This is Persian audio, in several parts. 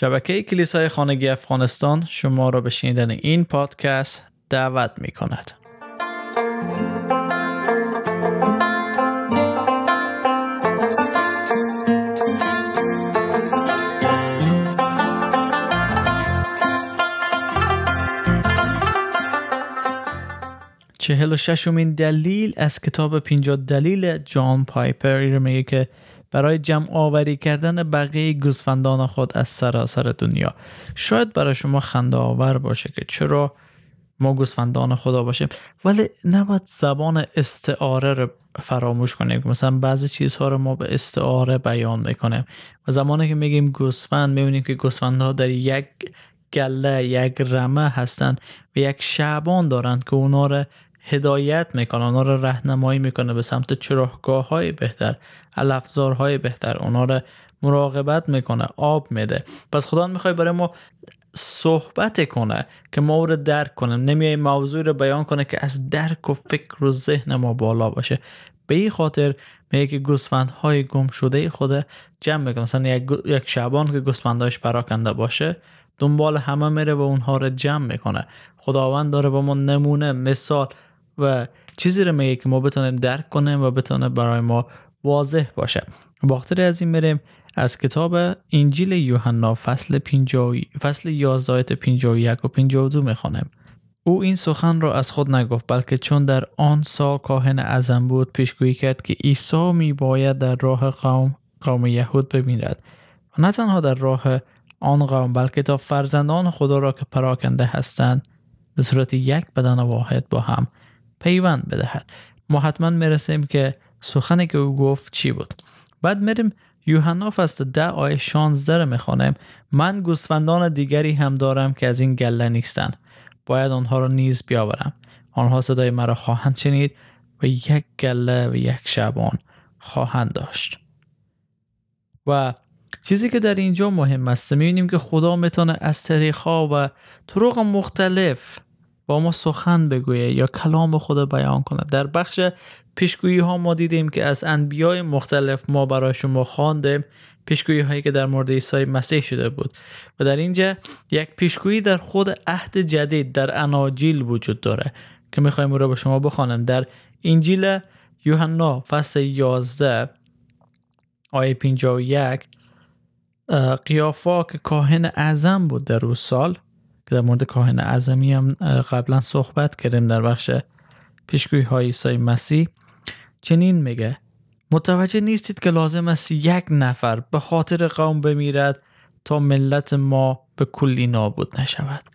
شبکه کلیسای خانگی افغانستان شما را به شنیدن این پادکست دعوت می کند. چهل و ششمین دلیل از کتاب پینجا دلیل جان پایپر میگه که برای جمع آوری کردن بقیه گوسفندان خود از سراسر دنیا. شاید برای شما خنده آور باشه که چرا ما گوسفندان خدا باشیم. ولی نباید زبان استعاره رو فراموش کنیم. مثلا بعضی چیزها رو ما به استعاره بیان می‌کنیم. و زمانی که میگیم گوسفند می‌بینیم که گوسفندها در یک گله یک رمه هستند و یک شعبان دارند که اونا رو هدایت می‌کنه اونا رو رهنمایی می‌کنه به سمت چراهگاه های بهتر های بهتر اونا رو مراقبت می‌کنه آب میده. پس خدا می‌خوای برای ما صحبت کنه که ما او رو درک کنیم. نمیای موضوع رو بیان کنه که از درک و فکر و ذهن ما بالا باشه. به این خاطر میگه که گوسفندهای گم شده خود جمع می‌کنه مثلا یک, شعبان که گوسفندهاش پراکنده باشه دنبال همه میره و اونها رو جمع می‌کنه. خداوند داره با ما نمونه مثال و چیزی رو میگه که ما بتونیم درک کنیم و بتونه برای ما واضح باشه. باختر از این میریم از کتاب انجیل یوحنا فصل 50 فصل 11 آیت 51 و 52 می‌خوانم او این سخن را از خود نگفت بلکه چون در آن سال کاهن اعظم بود پیشگویی کرد که عیسی می باید در راه قوم قوم یهود بمیرد. و نه تنها در راه آن قوم بلکه تا فرزندان خدا را که پراکنده هستند به صورت یک بدن واحد با هم پیوند بدهد ما حتما می‌رسیم که سخنی که او گفت چی بود. بعد میریم یوحنا فصل ده آیه 16 رو می‌خوانیم من گوسفندان دیگری هم دارم که از این گله نیستند باید آنها را نیز بیاورم. آنها صدای مرا خواهند شنید و یک گله و یک شبان خواهند داشت. و چیزی که در اینجا مهم است می‌بینیم که خدا می‌تونه از طریقها و طرق مختلف با ما سخن بگویه یا کلام خدا بیان کنه. در بخش پیشگویی ها ما دیدیم که از انبیای مختلف ما برای شما خواندیم پیشگویی هایی که در مورد عیسی مسیح شده بود. و در اینجا یک پیشگویی در خود عهد جدید در اناجیل وجود داره که می‌خوایم او را به شما بخوانم در انجیل یوحنا فصل 11 آیه 51 قیافا که کاهن اعظم بود در اون سال که در مورد کاهن اعظمی هم قبلا صحبت کردیم در بخش پیشگویی های عیسی مسیح. چنین میگه متوجه نیستید که لازم است یک نفر به خاطر قوم بمیرد تا ملت ما به کلی نابود نشود.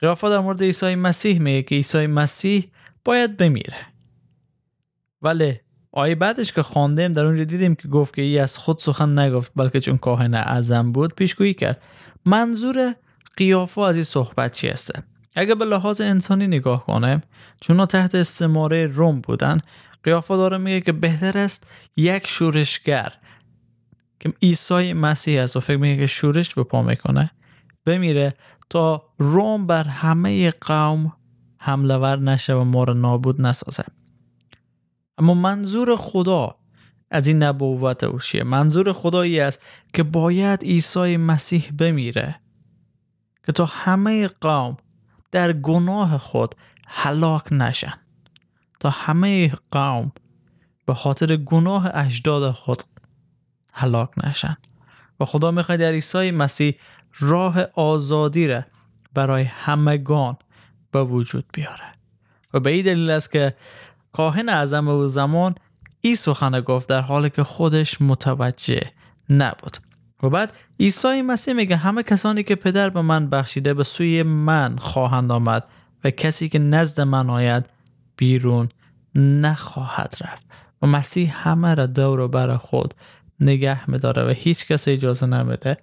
قیافا در مورد عیسی مسیح میگه که عیسی مسیح باید بمیره. ولی آیه بعدش که خواندیم در اونجا دیدیم که گفت که ای از خود سخن نگفت بلکه چون کاهن اعظم بود پیشگویی کرد. منظور قیافا از این صحبت چی هسته اگه به لحاظ انسانی نگاه کنیم چون تحت استماره روم بودن قیافا داره میگه که بهتر است یک شورشگر که عیسی مسیح است و فکر میگه که شورش به پا می‌کنه بمیره تا روم بر همه قوم حمله ور نشه و ما رو نابود نسازه. اما منظور خدا از این نبوت او چیه؟ منظور خدایی است که باید عیسی مسیح بمیره. که تا همه قوم در گناه خود هلاک نشن. تا همه قوم به خاطر گناه اجداد خود هلاک نشن. و خدا می‌خواد در عیسی مسیح راه آزادی را برای همگان به وجود بیاره. و به این دلیل است که کاهن اعظم او زمان این سخن گفت در حالی که خودش متوجه نبود. و بعد عیسی مسیح میگه همه کسانی که پدر به من بخشیده به سوی من خواهند آمد و کسی که نزد من آید بیرون نخواهد رفت. و مسیح همه را دور و بر خود نگه میداره و هیچ کس اجازه نمیده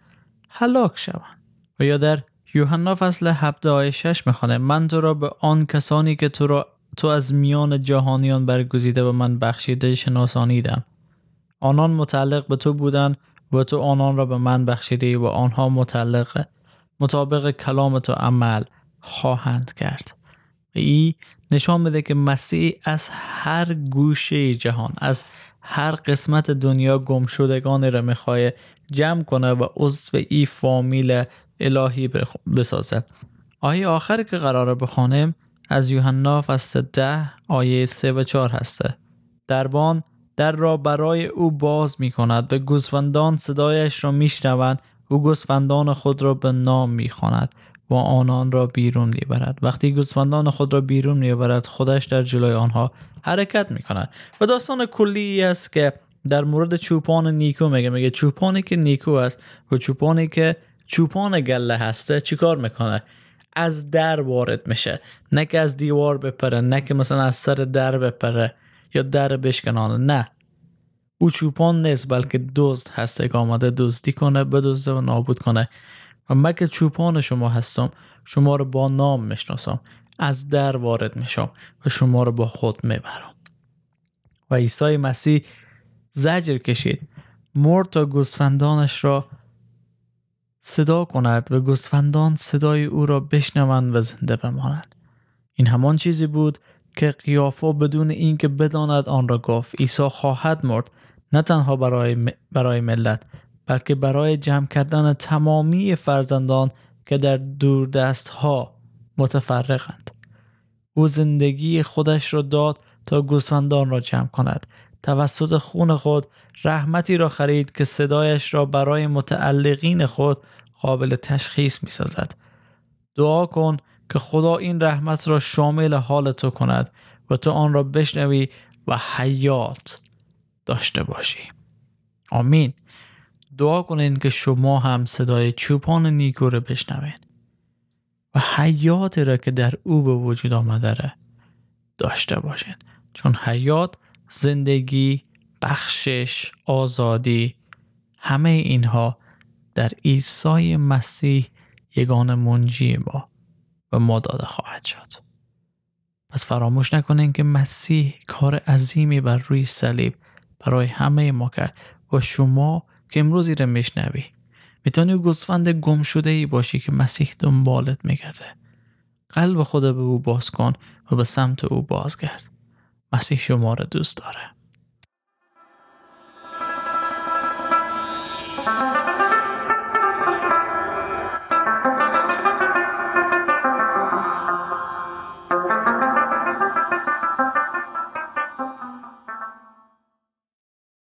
هلاک شوند. و یا در یوحنا فصل 7 آیه 6 می‌خوانه من تو را به آن کسانی که تو را تو از میان جهانیان برگزیده و من بخشیده شناسانیدم. آنان متعلق به تو بودند و تو آنان را به من بخشیده و آنها متعلق مطابق کلام تو عمل خواهند کرد. و ای نشان بده که مسیح از هر گوشه جهان از هر قسمت دنیا گم شدگان را می‌خواه جمع کنه و عضو ای فامیل الهی بسازه. آیه آخری که قراره بخوانیم از یوحنا فصل ده آیه سه و چهار هسته. دربان در را برای او باز می کند و گوسفندان صدایش را می شنوند او گوسفندان خود را به نام می خواند و آنان را بیرون می برد وقتی گوسفندان خود را بیرون می برد خودش در جلوی آنها حرکت می کند و داستان کلی است که در مورد چوپان نیکو میگه. میگه چوپانی که نیکو است و چوپانی که چوپان گله هسته چیکار می‌کنه؟ از در وارد میشه. نه که از دیوار بپره نه که مثلا از سر در بپره. یا در بشکنانه نه. او چوپان نیست بلکه دزد هسته که آمده دزدی کنه بدزده و نابود کنه. و من که چوپان شما هستم شما رو با نام می‌شناسم. از در وارد میشم و شما رو با خود می‌برم. و عیسی مسیح زجر کشید. مرد تا گوسفندانش را صدا کند و گوسفندان صدای او را بشنوند و زنده بمانند این همان چیزی بود که قیافا بدون اینکه بداند آن را گفت. عیسی خواهد مرد نه تنها برای, برای ملت بلکه برای جمع کردن تمامی فرزندان که در دوردست ها متفرقند. او زندگی خودش را داد تا گوسفندان را جمع کند. توسط خون خود رحمتی را خرید که صدایش را برای متعلقین خود قابل تشخیص می سازد. دعا کن که خدا این رحمت را شامل حال تو کند و تو آن را بشنوی و حیات داشته باشی. آمین. دعا کنین که شما هم صدای چوپان نیکو را بشنوین و حیات را که در او به وجود آمده داشته باشین چون حیات زندگی بخشش آزادی همه اینها در عیسی مسیح یگان منجی ما و ما داده خواهد شد. پس فراموش نکنین که مسیح کار عظیمی بر روی صلیب برای همه ما کرد و شما که امروز رو میشنوی می‌تونی گوسفند گم شده ای باشی که مسیح دنبالت میگرده. قلب خود به او باز کن و به سمت او بازگرد. مسیح شما را دوست داره.